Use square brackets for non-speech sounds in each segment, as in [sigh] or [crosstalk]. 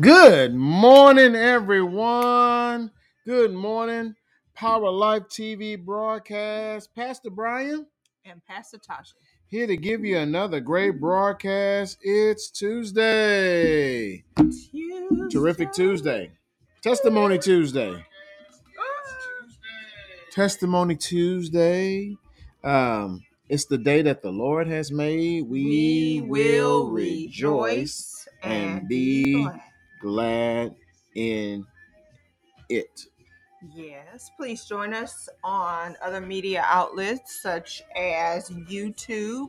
Good morning, everyone. Good morning. Power Life TV broadcast. Pastor Brian and Pastor Tasha. here to give you another great broadcast. It's Tuesday. Tuesday. Terrific Tuesday. Testimony Tuesday. Testimony Tuesday. Um, it's the day that the Lord has made. We, will rejoice and be glad. glad in it. Yes, please join us on other media outlets such as YouTube.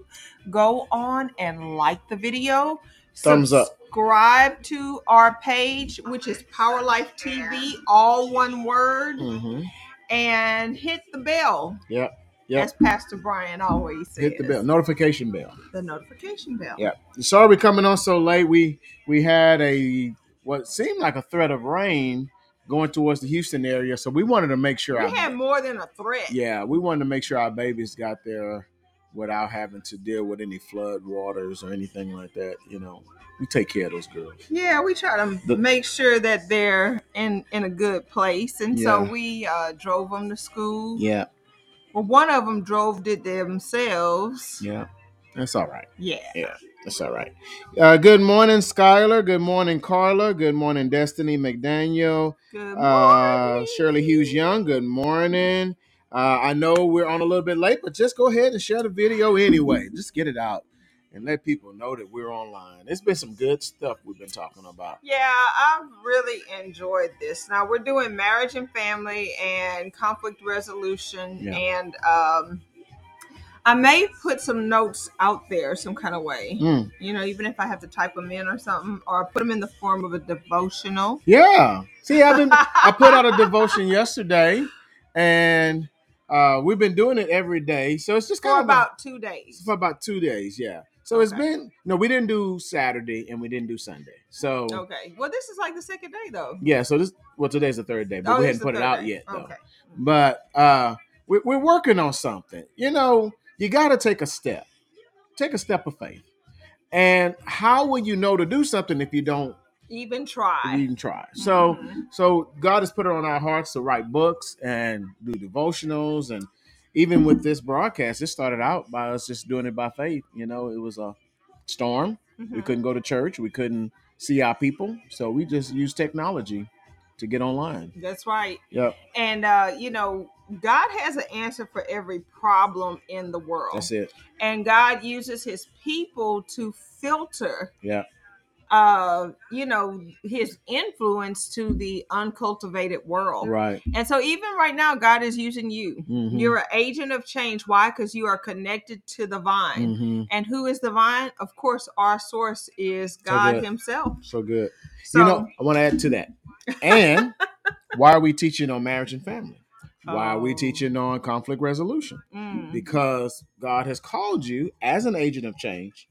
Go on and like the video. Thumbs up. Subscribe to our page, which is Power Life TV, all one word, Mm-hmm. and hit the bell. Yep. Yep. As Pastor Brian always says. Hit the bell. Notification bell. The notification bell. Yeah. Sorry we're coming on so late. We we had a what seemed like a threat of rain going towards the Houston area, so we wanted to make sure. We our- had more than a threat. yeah, we wanted to make sure our babies got there without having to deal with any flood waters or anything like that. You know, we take care of those girls. Yeah, we try to The- make sure that they're in in a good place, and so we uh, drove them to school. Yeah, Well, one of them drove it themselves. yeah, that's all right. Yeah. Yeah, that's all right. Uh, good morning, Skylar. Good morning, Carla. Good morning, Destiny McDaniel. Good Uh, morning. Shirley Hughes Young, good morning. Uh, I know we're on a little bit late, but just go ahead and share the video anyway. Just get it out and let people know that we're online. It's been some good stuff we've been talking about. Yeah, I've really enjoyed this. Now we're doing marriage and family and conflict resolution, Yeah. and um, I may put some notes out there some kind of way. Mm, You know, even if I have to type them in or something, or put them in the form of a devotional. yeah. See, I've been I put out a [laughs] devotion yesterday, and uh, we've been doing it every day. So it's just for kind of about two days. for about two days. Yeah. So it's been no, we didn't do Saturday and we didn't do Sunday. So Okay. Well, this is like the second day though. yeah. So this well today's the third day, but Oh, we hadn't put it out day. yet though. Okay. but uh we're, we're working on something you know you got to take a step take a step of faith and how will you know to do something if you don't Even try. even try so Mhm. so god has put it on our hearts to write books and do devotionals and even with this broadcast it started out by us just doing it by faith you know it was a storm. We Mhm. couldn't go to church. We couldn't see our people. So we just used technology to get online. That's right. yep. And uh, you know, God has an answer for every problem in the world. that's it. And God uses his people to filter yeah uh, you know, his influence to the uncultivated world. right And so even right now, God is using you. Mhm. You're an agent of change. Why? Because you are connected to the vine. hmm And who is the vine? Of course, our source is God good. Himself. So good. So, you know, I want to add to that. And [laughs] why are we teaching on marriage and family? Why are we Oh. teaching on conflict resolution? mm, Because God has called you as an agent of change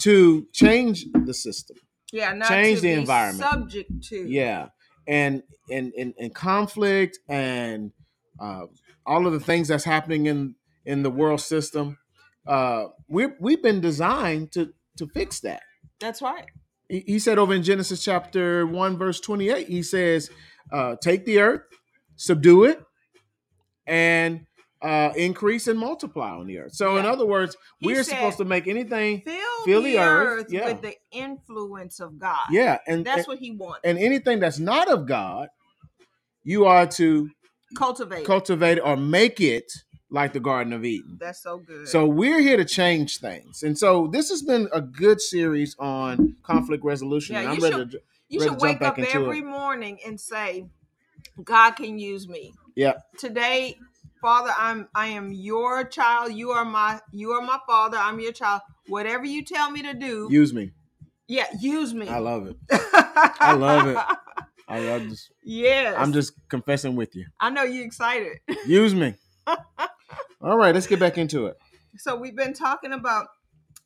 to change the system. yeah, not change to the environment. Subject to Yeah. And and and, and conflict and uh, all of the things that's happening in in the world system. Uh, we we've been designed to to fix that. That's right. he he said over in Genesis chapter 1, verse 28, he says, uh, Take the earth, subdue it, and uh, increase and multiply on the earth. So, in other words, He we're said, supposed to make anything, Fill, Fill the, the earth, earth, yeah. with the influence of God. yeah, and, That's and, what He wants. and anything that's not of God, you are to Cultivate. cultivate or make it like the Garden of Eden. That's so good. So we're here to change things, and so this has been a good series on conflict resolution. Yeah, and I'm you ready should- to, you ready should to jump wake up every it. morning and say, "God can use me." Yeah. Today, Father, I'm I am your child. You are my you are my father. I'm your child. Whatever you tell me to do, use me. yeah, use me. I love it. [laughs] I love it. I love this. Yes, I'm just confessing with you. I know you're excited. [laughs] Use me. All right, let's get back into it. so we've been talking about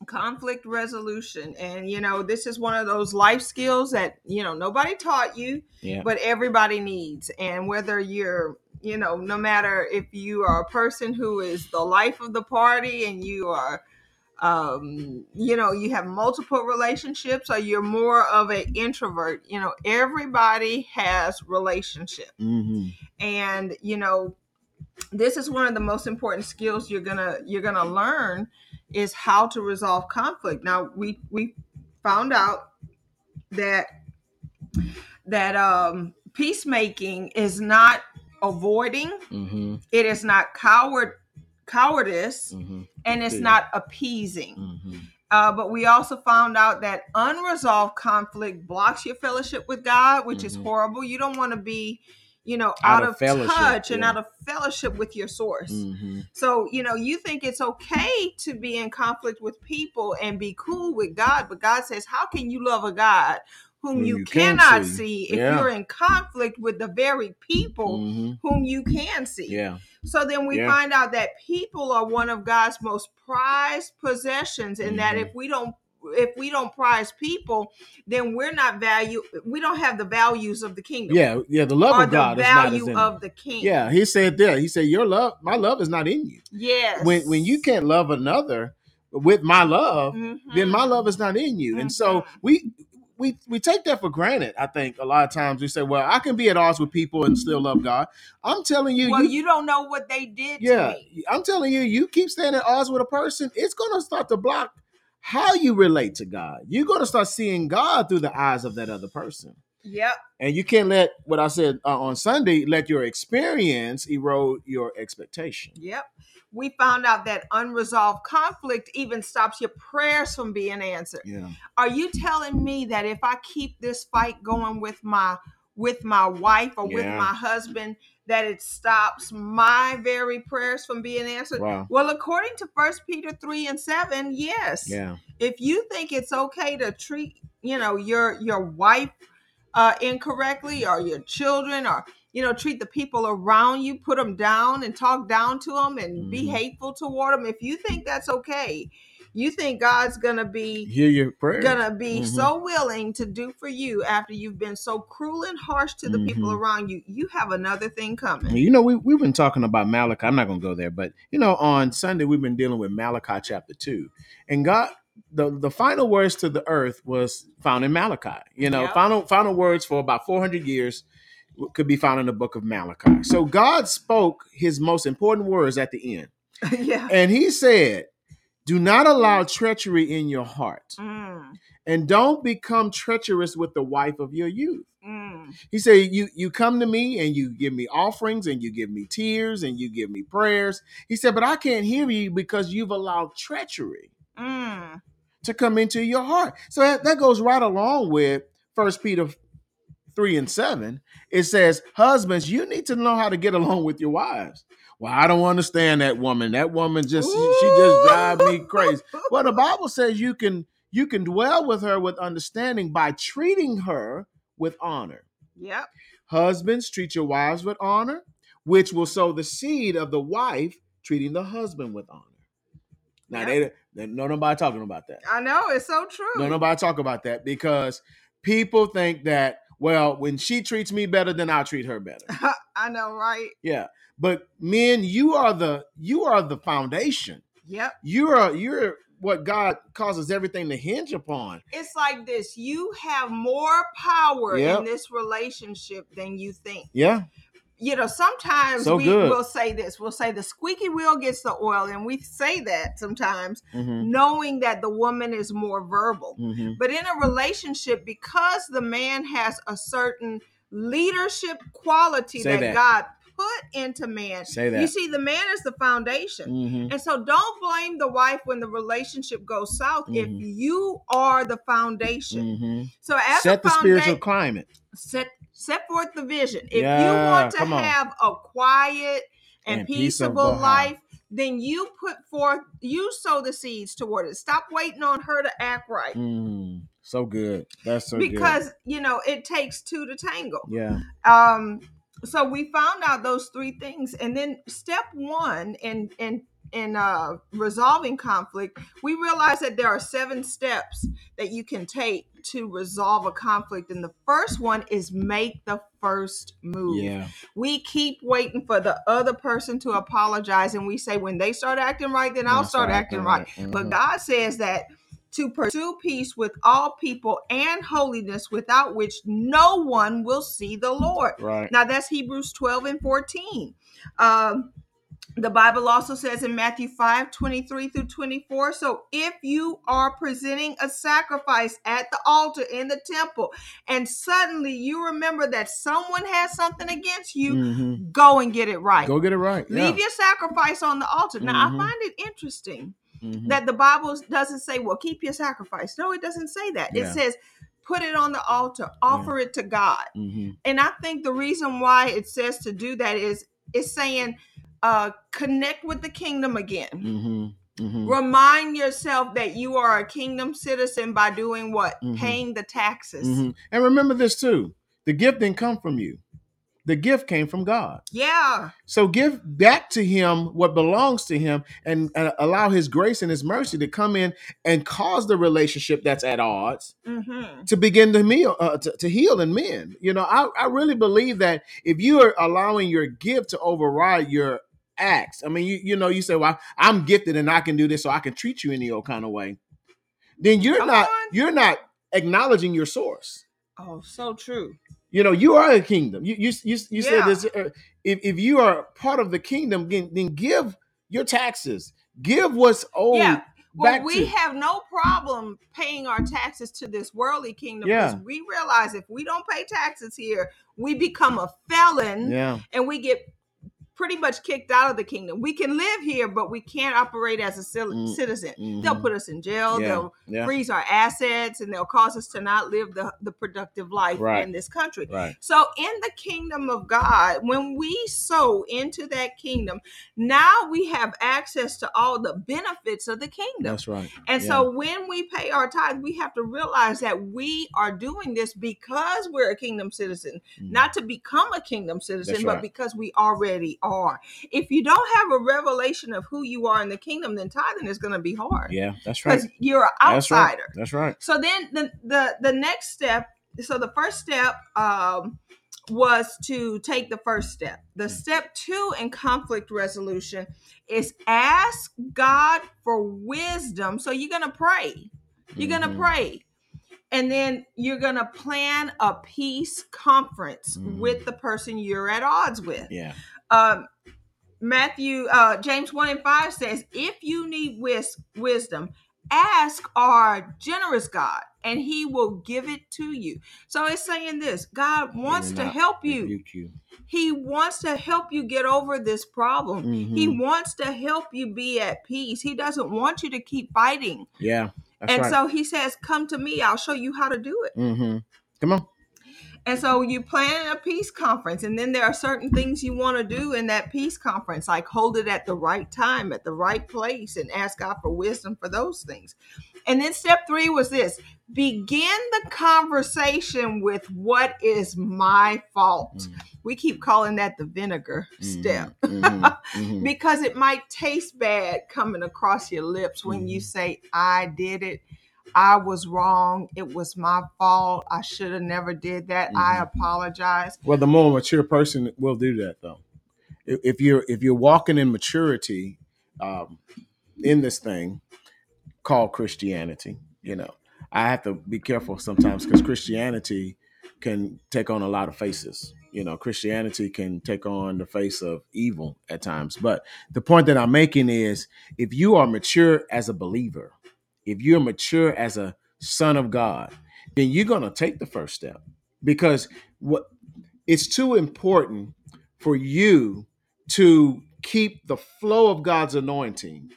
conflict resolution and you know this is one of those life skills that you know nobody taught you Yeah. but everybody needs and whether you're you know no matter if you are a person who is the life of the party and you are um you know you have multiple relationships or you're more of an introvert you know everybody has relationships. Hmm and you know this is one of the most important skills you're gonna you're gonna learn is how to resolve conflict. Now we we found out that that um peacemaking is not avoiding hmm it is not coward cowardice hmm and it's Yeah. not appeasing hmm uh, but we also found out that unresolved conflict blocks your fellowship with God, which is Mhm. horrible. You don't want to be, you know, out, Out of of, fellowship, touch and yeah. out of fellowship with your source. hmm So, you know, you think it's okay to be in conflict with people and be cool with God, but God says, How can you love a God whom you, you cannot see? see, if Yeah. you're in conflict with the very people hmm whom you can see? Yeah. So then we Yeah. find out that people are one of God's most prized possessions, and that Mhm. if we don't if we don't prize people, then we're not value we don't have the values of the kingdom. Yeah. Yeah. The love of the God is not value of the king. yeah. He said there. He said, "Your love, my love, is not in you." Yes. When when you can't love another with my love, then Mhm. my love is not in you. And so Mhm. we we we take that for granted. I think a lot of times we say, "Well, I can be at odds with people and still love God." I'm telling you, well, you, you don't know what they did yeah, to me. I'm telling you, you keep staying at odds with a person, it's going to start to block how you relate to God. You're going to start seeing God through the eyes of that other person. Yep. And you can't let what I said uh, on Sunday let your experience erode your expectation. Yep. We found out that unresolved conflict even stops your prayers from being answered. Yeah. Are you telling me that if I keep this fight going with my with my wife or with my husband that it stops my very prayers from being answered? Wow. Well, according to First Peter 3 and 7, yes. Yeah. If you think it's okay to treat, you know, your your wife uh incorrectly or your children or you know treat the people around you put them down and talk down to them and be Mhm. hateful toward them if you think that's okay you think god's gonna be Hear your prayer. gonna be Mhm. so willing to do for you after you've been so cruel and harsh to the people Mhm. around you you have another thing coming You know, we, we've been talking about Malachi. I'm not to go there, but, you know, on Sunday, we've been dealing with Malachi chapter 2. And God, the, the final words to the earth was found in Malachi. You know, Yep. final final words for about 400 years could be found in the book of Malachi. So God spoke his most important words at the end. [laughs] yeah And he said, Do not allow treachery in your heart, Mm, and don't become treacherous with the wife of your youth. mm. He said, "You you come to me and you give me offerings and you give me tears and you give me prayers." He said, "But I can't hear you because you've allowed treachery Mm. to come into your heart." So that, that goes right along with First Peter three and seven. It says, "Husbands, you need to know how to get along with your wives." Well, I don't understand that woman. That woman just she, she just drive me crazy. Well, the Bible says you can you can dwell with her with understanding by treating her with honor. Yep. Husbands, treat your wives with honor, which will sow the seed of the wife treating the husband with honor. Now they, they no nobody talking about that. I know it's so true. No nobody talk about that because people think that well, when she treats me better, then I'll treat her better. [laughs] I know, right? Yeah, but men, you are the you are the foundation. Yep. You're you're what God causes everything to hinge upon. It's like this. You have more power Yep. in this relationship than you think. Yeah, You know, sometimes So we good. will say this. We'll say the squeaky wheel gets the oil, and we say that sometimes hmm knowing that the woman is more verbal. hmm But in a relationship, because the man has a certain leadership quality that, that. God put into man, Say that. you see, the man is the foundation. hmm And so don't blame the wife when the relationship goes south if Mhm. you are the foundation. hmm So as Set the spiritual climate. set set forth the vision. If you want to have a quiet and, And peaceable life, then you put forth you sow the seeds toward it. Stop waiting on her to act right. Mm, so good. That's so good. because you know it takes two to tango. Yeah. um so we found out those three things and then step one in in in uh, resolving conflict, we realized that there are seven steps that you can take to resolve a conflict, and the first one is make the first move. Yeah. We keep waiting for the other person to apologize, and we say when they start acting right, then I'll start acting right. right. But Mhm. God says that to pursue peace with all people and holiness, without which no one will see the Lord. Right. Now that's Hebrews 12 and 14. Um, the Bible also says in Matthew 5 23 through 24. So if you are presenting a sacrifice at the altar in the temple, and suddenly you remember that someone has something against you, Mhm. go and get it right. Go get it right. Yeah. Leave your sacrifice on the altar. Now, Mhm. I find it interesting Mhm. that the Bible doesn't say, well, keep your sacrifice. No, it doesn't say that. Yeah. It says, put it on the altar, offer it to God. Mhm. And I think the reason why it says to do that is it's saying, uh, connect with the kingdom again. Mhm. Mhm. Remind yourself that you are a kingdom citizen by doing what? Mhm. Paying the taxes. Mhm. And remember this too: the gift didn't come from you. The gift came from God. Yeah. So give back to Him what belongs to Him, and, and allow His grace and His mercy to come in and cause the relationship that's at odds hmm to begin to heal, uh, to, to heal and mend. You know, I, I really believe that if you are allowing your gift to override your acts, I mean, you you know, you say, "Well, I'm gifted and I can do this, so I can treat you any old kind of way." Then you're Come not on. you're not acknowledging your source. Oh, so true. You know, you are a kingdom. You you you, you said Yeah. this. Uh, if if you are part of the kingdom, then, then give your taxes. Give what's owed. Yeah. Well, back we to- have no problem paying our taxes to this worldly kingdom Yeah. because we realize if we don't pay taxes here, we become a felon Yeah. and we get pretty much kicked out of the kingdom. We can live here, but we can't operate as a Mm, citizen. They'll mhm. put us in jail. Yeah. They'll Yeah. freeze our assets, and they'll cause us to not live the, the productive life Right. in this country. Right. So, in the kingdom of God, when we sow into that kingdom, now we have access to all the benefits of the kingdom. That's right. And Yeah. so when we pay our tithes, we have to realize that we are doing this because we're a kingdom citizen, Mhm. not to become a kingdom citizen, That's but because we already are. If you don't have a revelation of who you are in the kingdom, then tithing is going to be hard Yeah. That's right. because you're an That's right. outsider. That's right. So then the, the the next step, so the first step um was to take the first step. The step two in conflict resolution is ask God for wisdom. So you're gonna pray. You're gonna Mhm. pray. And then you're gonna plan a peace conference Mhm. with the person you're at odds with Yeah. Um, Matthew, uh, James 1 and 5 says, if you need wis- wisdom, ask our generous God, and he will give it to you. So it's saying this God wants to help you. You. He wants to help you get over this problem. He Mhm. wants to help you be at peace. He doesn't want you to keep fighting. Yeah. And right. so he says, Come to me, I'll show you how to do it. hmm Come on. And so you plan a peace conference, and then there are certain things you want to do in that peace conference, like hold it at the right time, at the right place, and ask God for wisdom for those things. And then step three was this begin the conversation with what is my fault. Mhm. We keep calling that the vinegar step Mhm. Mhm. [laughs] because it might taste bad coming across your lips when you Mhm. say, I did it. I was wrong. It was my fault. I should have never did that. I Mhm. apologize. Well, the more mature person will do that, though. If if you're if you're walking in maturity um, in this thing called Christianity, you know, I have to be careful sometimes because Christianity can take on a lot of faces. You know, Christianity can take on the face of evil at times. But the point that I'm making is if you are mature as a believer, if you're mature as a son of God, then you're going to take the first step because what it's too important for you to keep the flow of God's anointing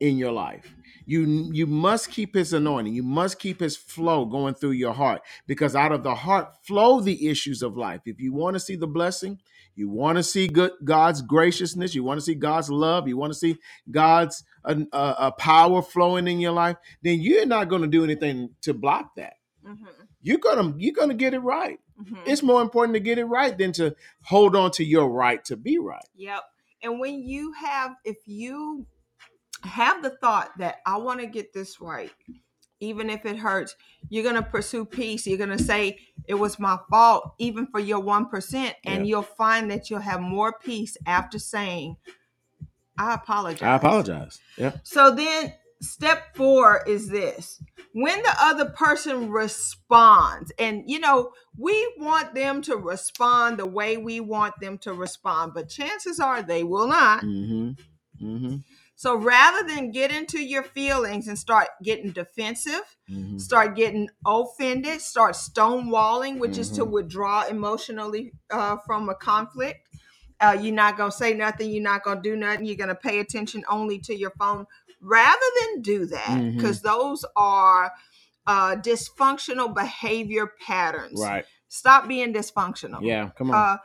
in your life. You you must keep his anointing. You must keep his flow going through your heart because out of the heart flow the issues of life. If you want to see the blessing, you want to see good God's graciousness, you want to see God's love, you want to see God's uh, uh, uh, power flowing in your life, then you're not going to do anything to block that. Mhm, You're gonna you're gonna get it right. mhm. It's more important to get it right than to hold on to your right to be right. Yep. And when you have, if you have the thought that I want to get this right, even if it hurts, you're going to pursue peace. You're going to say, it was my fault, even for your 1%. And Yeah. you'll find that you'll have more peace after saying, I apologize. I apologize. Yeah. So then step four is this when the other person responds, and you know, we want them to respond the way we want them to respond, but chances are they will not. Mm-hmm. Mm-hmm. So rather than get into your feelings and start getting defensive, Mm-hmm. start getting offended, start stonewalling, which is to Mhm. withdraw emotionally uh, from a conflict. Uh, you're not going to say nothing. You're not going to do nothing. You're going to pay attention only to your phone. Rather than do that, because those are uh, dysfunctional behavior patterns. Right. Stop being dysfunctional. Yeah. Come on. Uh,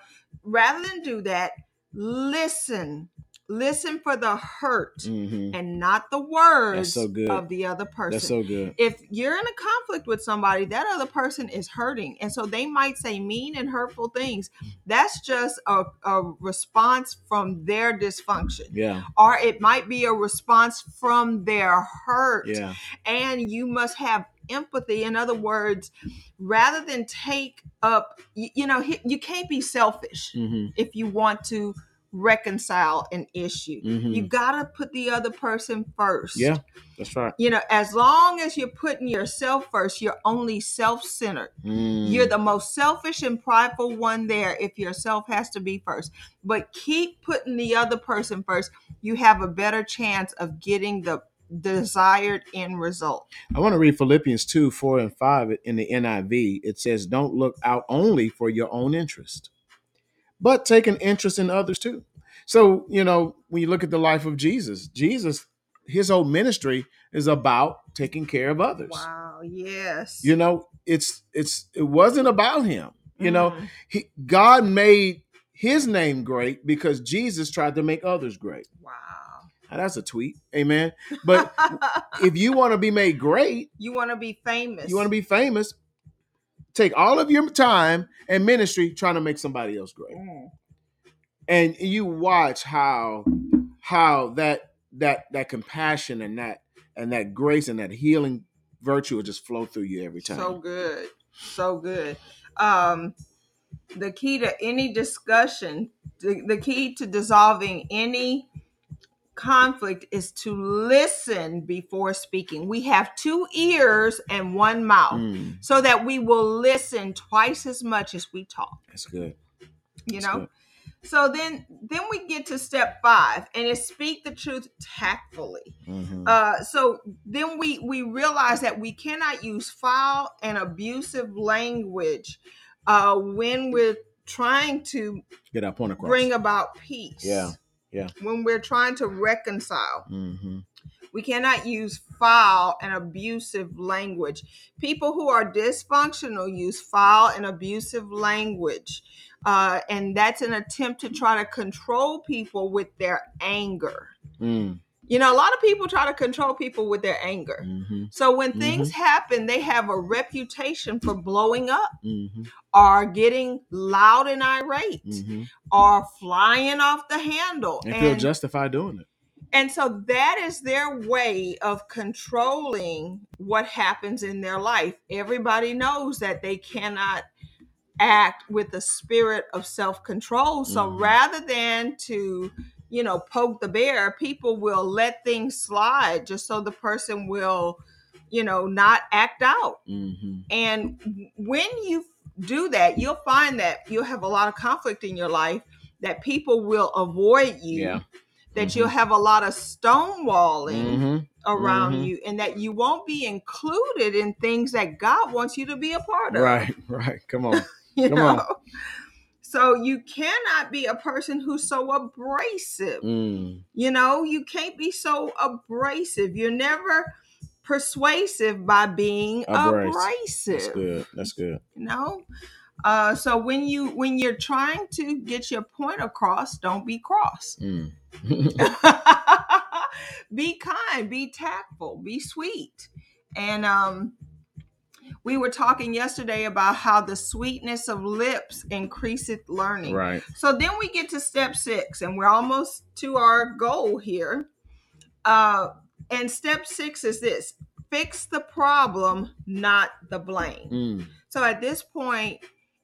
rather than do that, listen. Listen for the hurt mm-hmm. and not the words so of the other person That's so good. if you're in a conflict with somebody, that other person is hurting. And so they might say mean and hurtful things. That's just a, a response from their dysfunction. Yeah. Or it might be a response from their hurt. Yeah. And you must have empathy. In other words, rather than take up, you, you know, you can't be selfish Mm-hmm. if you want to reconcile an issue. Mm-hmm. You got to put the other person first Yeah. That's right. you know, as long as you're putting yourself first, you're only self centered. Mm. You're the most selfish and prideful one there if yourself has to be first. But keep putting the other person first. You have a better chance of getting the desired end result. I want to read Philippians 2, 4, and 5 in the NIV. It says, Don't look out only for your own interest, but take an interest in others too. So, you know, when you look at the life of Jesus, Jesus, his whole ministry is about taking care of others. Wow, yes. You know, it's it's it wasn't about him. You know, Mhm. he, God made his name great because Jesus tried to make others great. Wow. Now, that's a tweet. Amen. But [laughs] if you want to be made great, you want to be famous. you want to be famous, take all of your time and ministry trying to make somebody else great. Mm. And you watch how how that that that compassion and that and that grace and that healing virtue will just flow through you every time. So good. So good. Um the key to any discussion, the, the key to dissolving any conflict is to listen before speaking. We have two ears and one mouth Mm, so that we will listen twice as much as we talk, that's good. you That's know? good. So then then we get to step 5 and it's speak the truth tactfully. Mhm. Uh, so then we we realize that we cannot use foul and abusive language uh, when we're trying to Get our point across. bring about peace. Yeah, yeah. When we're trying to reconcile, hmm we cannot use foul and abusive language. People who are dysfunctional use foul and abusive language. Uh, and that's an attempt to try to control people with their anger. Mm, You know, a lot of people try to control people with their anger. hmm So when things happen, they have a reputation for blowing up hmm or getting loud and irate hmm or flying off the handle. And feel justified doing it. and so that is their way of controlling what happens in their life. Everybody knows that they cannot act with the spirit of self-control. So Mhm. rather than to you know poke the bear people will let things slide just so the person will you know not act out hmm and when you do that, you'll find that you'll have a lot of conflict in your life, that people will avoid you, Yeah. that Mhm. you'll have a lot of stonewalling hmm around Mhm. you, and that you won't be included in things that God wants you to be a part of. Right, right. Come on. [laughs] Come know? on. So you cannot be a person who's so abrasive. Mm, You know, you can't be so abrasive. You're never persuasive by being Abrasive. abrasive. that's good. That's good. you know uh so when you when you're trying to get your point across don't be cross Mm. [laughs] be kind be tactful be sweet and um We were talking yesterday about how the sweetness of lips increaseth learning. Right. So then we get to step six, and we're almost to our goal here. Uh, and step six is this fix the problem, not the blame. Mm. So at this point,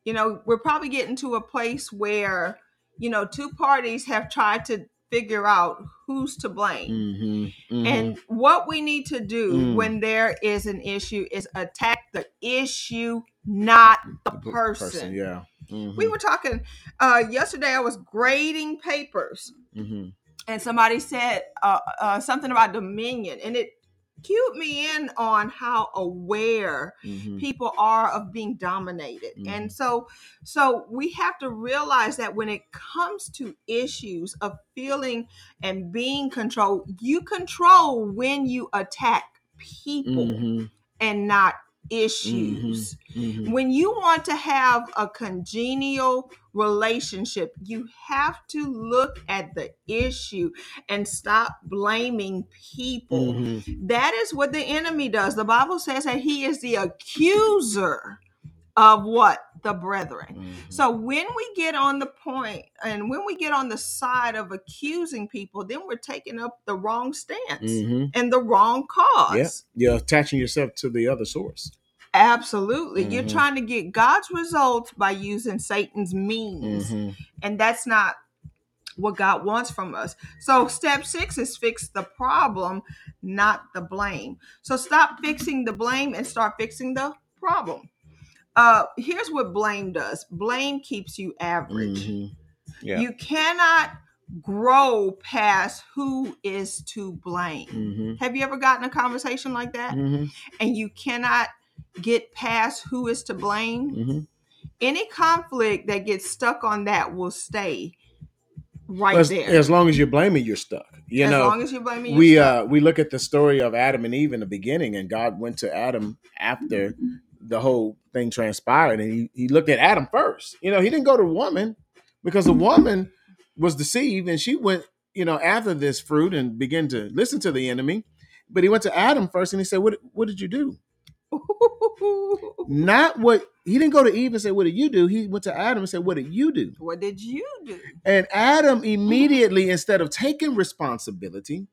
you know, we're probably getting to a place where, you know, two parties have tried to figure out who's to blame. Mm-hmm. Mm-hmm. And what we need to do Mm. when there is an issue is attack the issue, not the The person. Yeah. Mhm. We were talking uh, yesterday. I was grading papers, Mhm. and somebody said uh, uh, something about dominion, and it cued me in on how aware Mhm. people are of being dominated Mhm. and so so we have to realize that when it comes to issues of feeling and being controlled you control when you attack people Mhm. and not issues Mhm. when you want to have a congenial relationship, you have to look at the issue and stop blaming people. Mhm. That is what the enemy does. The Bible says that he is the accuser of what? The brethren. Mhm. So when we get on the point and when we get on the side of accusing people, then we're taking up the wrong stance Mhm. and the wrong cause. Yeah. You're attaching yourself to the other source. Absolutely. You're Mhm. trying to get God's results by using Satan's means. Mhm. And that's not what God wants from us. So, step six is fix the problem, not the blame. So, stop fixing the blame and start fixing the problem. Uh, here's what blame does blame keeps you average. Mhm. Yeah. You cannot grow past who is to blame. Mhm. Have you ever gotten a conversation like that? Mhm. and you cannot get past who is to blame, Mhm. any conflict that gets stuck on that will stay right As, there. as long as you're blaming, you're stuck. You as know, long as you're blaming we yourself. uh we look at the story of Adam and Eve in the beginning, and God went to Adam after the whole thing transpired, and he, he looked at Adam first. You know, he didn't go to the woman because the woman was deceived, and she went, you know, after this fruit and began to listen to the enemy. But he went to Adam first, and he said, "What what did you do?" [laughs] Not what he didn't go to Eve and say, "What did you do?" He went to Adam and said, "What did you do?" what did you do? And Adam immediately, instead of taking responsibility,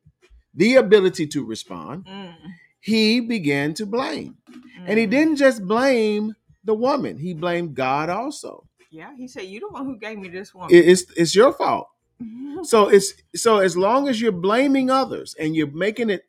the ability to respond, Mm, he began to blame. And he mm. didn't just blame the woman, he blamed God also. Yeah, he said, You're the one who gave me this one." It- It's, it's your fault. [laughs] So it's so as long as you're blaming others and you're making it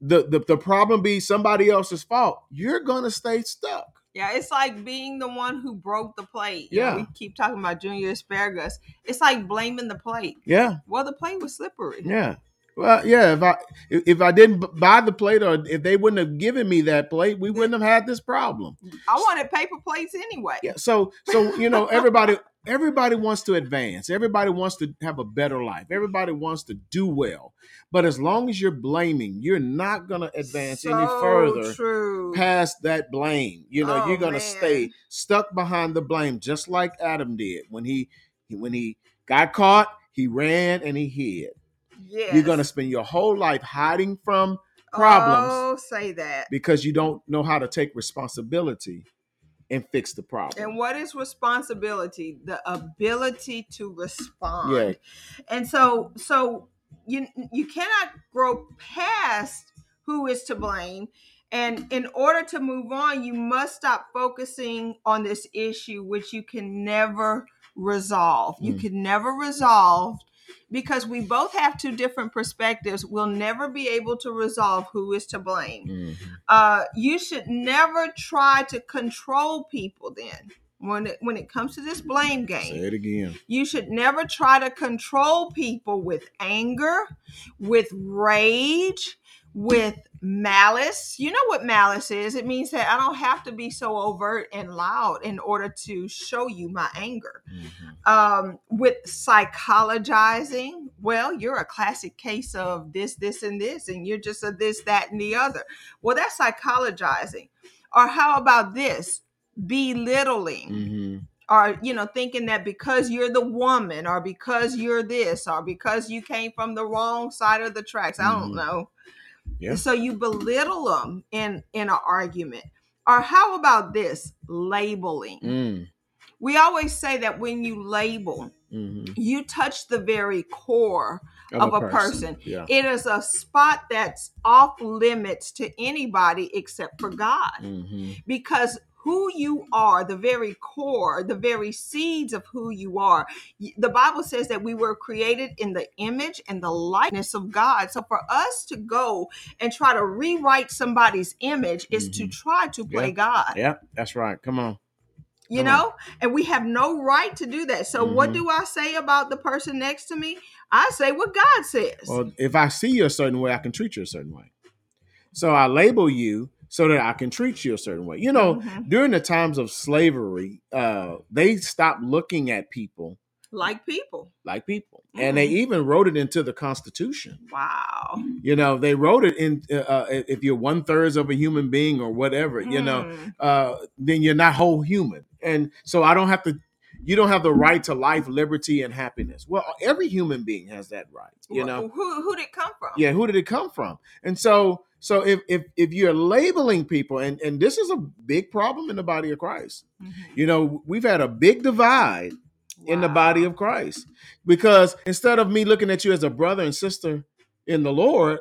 the, the, the problem be somebody else's fault, you're gonna stay stuck. yeah, it's like being the one who broke the plate. You know, Yeah. we keep talking about Junior Asparagus. It's like blaming the plate. Yeah, Well, the plate was slippery. yeah. Well, yeah. If I if if I didn't buy the plate, or if they wouldn't have given me that plate, we wouldn't have had this problem. I wanted paper plates anyway. Yeah. So so you know everybody [laughs] everybody wants to advance. Everybody wants to have a better life. Everybody wants to do well. But as long as you're blaming, you're not going to advance any further True. past that blame. You know, Oh, you're going to stay stuck behind the blame just like Adam did when he when he got caught, he ran and he hid. Yes. You're going to spend your whole life hiding from problems Oh, say that. because you don't know how to take responsibility and fix the problem. And what is responsibility? The ability to respond. Yeah. And so, so you you cannot grow past who is to blame. And in order to move on, you must stop focusing on this issue, which you can never resolve. You Mm. can never resolve because we both have two different perspectives. We'll never be able to resolve who is to blame. Mhm. uh, you should never try to control people then when it, when it comes to this blame game, Say it again. you should never try to control people with anger with rage with malice you know what malice is it means that i don't have to be so overt and loud in order to show you my anger Mhm. um, with psychologizing, well, you're a classic case of this, this, and this, and you're just a this, that, and the other. Well, that's psychologizing. Or how about this? Belittling, Mhm. or you know, thinking that because you're the woman, or because you're this, or because you came from the wrong side of the tracks. I don't Mhm. know. Yeah. So you belittle them in in an argument. Or how about this labeling? Mm, We always say that when you label, mhm. you touch the very core of a person. Yeah. It is a spot that's off limits to anybody except for God. Mhm. because who you are, the very core, the very seeds of who you are. The Bible says that we were created in the image and the likeness of God. So for us to go and try to rewrite somebody's image is to Mhm. try to play Yeah. God. Yeah, that's right. Come on. You Come on. know, and we have no right to do that. So, what Mhm. do I say about the person next to me? I say what God says. Well, if I see you a certain way, I can treat you a certain way. So I label you so that I can treat you a certain way. You know, Mhm. during the times of slavery, uh, they stopped looking at people like people. like people, and they Mhm. even wrote it into the Constitution. Wow. You know, they wrote it in. Uh, uh, if you're one thirds of a human being or whatever, you know, Mm. uh, then you're not whole human. And so I don't have to. You don't have the right to life, liberty, and happiness. Well, every human being has that right. You know, who who did it come from? yeah who did it come from and so so if if if you're labeling people and and this is a big problem in the body of christ Mhm. you know we've had a big divide in the body of christ because instead of me looking at you as a brother and sister in the lord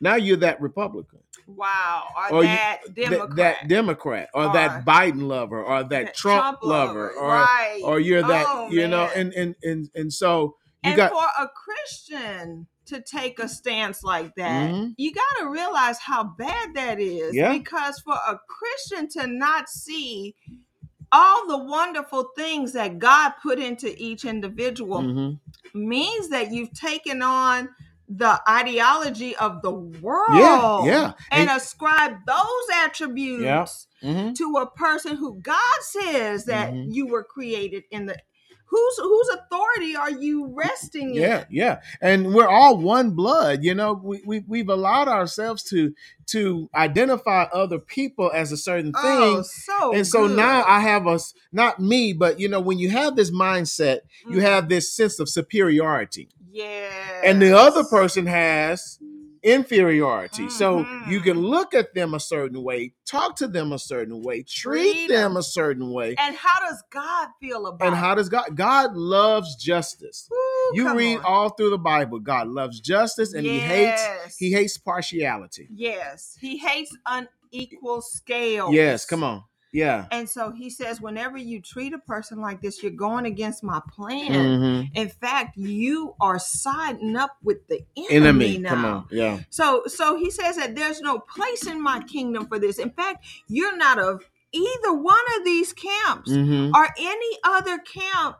now you're that republican Wow. Or, Or that that- Democrat. that democrat or, Or- that biden lover or that, that trump, lover, or right. or you're that Oh, you know and and and and so you and got for a Christian to take a stance like that, Mhm. you got to realize how bad that is. Yeah. Because for a Christian to not see all the wonderful things that God put into each individual Mhm. means that you've taken on the ideology of the world yeah yeah and ascribe those attributes Mhm. to a person who God says that Mhm. you were created in the whose whose authority are you resting in? yeah yeah. and we're all one blood you know we, we we've allowed ourselves to to identify other people as a certain thing Oh, so and so good. now i have us not me but you know when you have this mindset you Mm. have this sense of superiority Yeah. and the other person has inferiority so you can Mhm. look at them a certain way talk to them a certain way treat Treat them 'em. a certain way And how does God feel about and how does god god loves justice Ooh, you read on. all through the Bible. God loves justice and he hates he hates partiality. Yes, he hates unequal scales. Yes, come on. Yeah. And so he says, whenever you treat a person like this, you're going against my plan. Mhm. In fact, you are siding up with the enemy, Enemy. now. Come on. Yeah. So so he says that there's no place in my kingdom for this. In fact, you're not of either one of these camps hmm or any other camp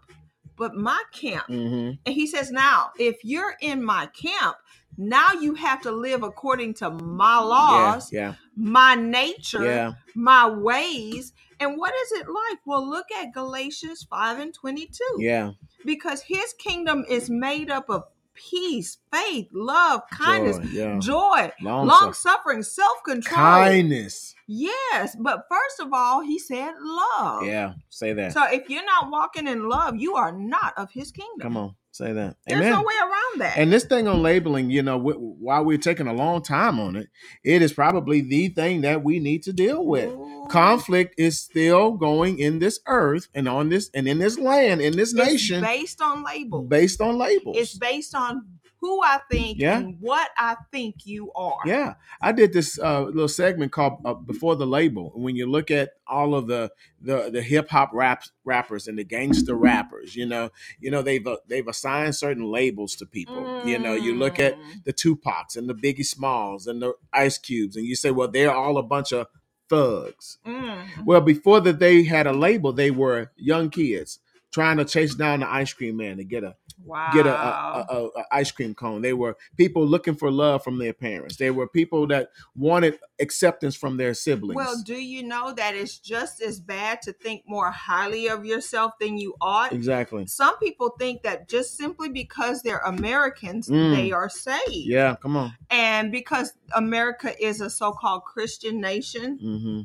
but my camp. hmm And he says, now, if you're in my camp, now you have to live according to my laws, Yeah. my nature, Yeah. my ways. And what is it like? Well, look at Galatians 5 and 22 Yeah. because his kingdom is made up of peace, faith, love, kindness, Joy. Yeah. joy, Long, long suffering. suffering, self control. Kindness. Yes, but first of all, he said love. Yeah. Say that. So if you're not walking in love, you are not of his kingdom. Come on. Say that. There's Amen. no way around that. And this thing on labeling, you know, wh- while we're taking a long time on it, it is probably the thing that we need to deal with. Ooh. Conflict is still going in this earth and on this and in this land, in this It's nation, based on labels. based on labels. It's based on who I think Yeah. and what I think you are. Yeah, I did this uh, little segment called uh, "Before the Label." When you look at all of the the, the hip hop rap rappers and the gangster rappers, you know, you know they've uh, they've assigned certain labels to people. You know, you look at Mm. the Tupacs and the Biggie Smalls and the Ice Cubes, and you say, well, they're all a bunch of thugs. Mm. Well, before that they had a label, they were young kids trying to chase down the ice cream man to get a Wow. get a, a, a, a ice cream cone. They were people looking for love from their parents. They were people that wanted acceptance from their siblings. well, do you know that it's just as bad to think more highly of yourself than you ought? exactly. Some people think that just simply because they're Americans, Mm. they are saved. Yeah, come on. And because America is a so called Christian nation, hmm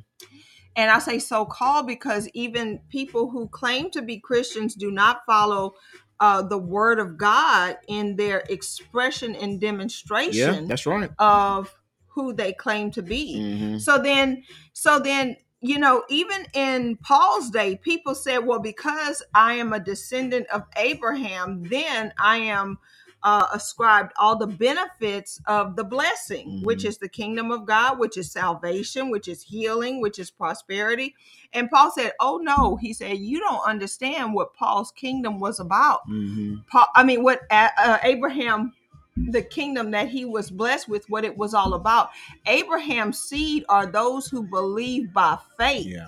and I say so called because even people who claim to be Christians do not follow uh, the word of God in their expression and demonstration. Yeah, that's right. of who they claim to be. hmm So then, so then you know, even in Paul's day, people said, well, because I am a descendant of Abraham, then I am uh, ascribed all the benefits of the blessing, Mhm. which is the kingdom of God, which is salvation, which is healing, which is prosperity. And Paul said, oh, no. He said, you don't understand what Paul's kingdom was about. hmm Paul, I mean, what uh, Abraham, the kingdom that he was blessed with, what it was all about. Abraham's seed are those who believe by faith. Yeah.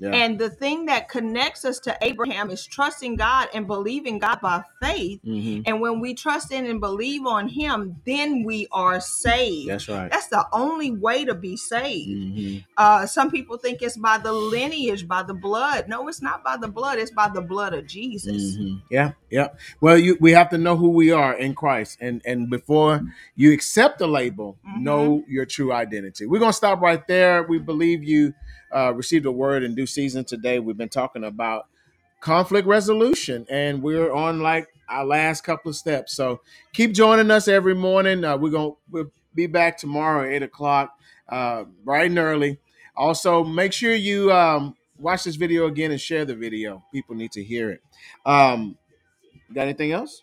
Yeah. And the thing that connects us to Abraham is trusting God and believing God by faith. hmm And when we trust in and believe on Him, then we are saved. That's right. That's the only way to be saved. hmm Uh, some people think it's by the lineage, by the blood. No, it's not by the blood. It's by the blood of Jesus. Mhm. Yeah, yeah. Well, you we have to know who we are in Christ, and and before you accept the label, Mhm. know your true identity. We're gonna stop right there. We believe you uh, received a word in due season today. We've been talking about conflict resolution, and we're on like our last couple of steps. So keep joining us every morning. Uh, we're gonna we'll be back tomorrow at eight o'clock, uh, bright and early. Also, make sure you um, watch this video again and share the video. People need to hear it. Um, got anything else?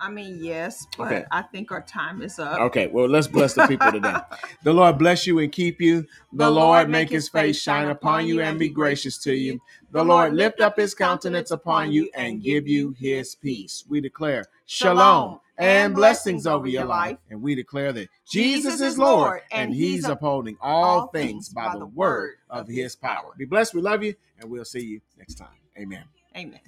I mean, yes, but Okay. I think our time is up. Okay, well, let's bless the people today. [laughs] The Lord bless you and keep you. The, Lord make his face shine upon you and be gracious to you. The Lord lift up his countenance upon you and give you his peace. We declare shalom and blessings over your life. And we declare that Jesus is Lord and he's upholding all things by the word of his power. Be blessed. We love you and we'll see you next time. Amen. Amen.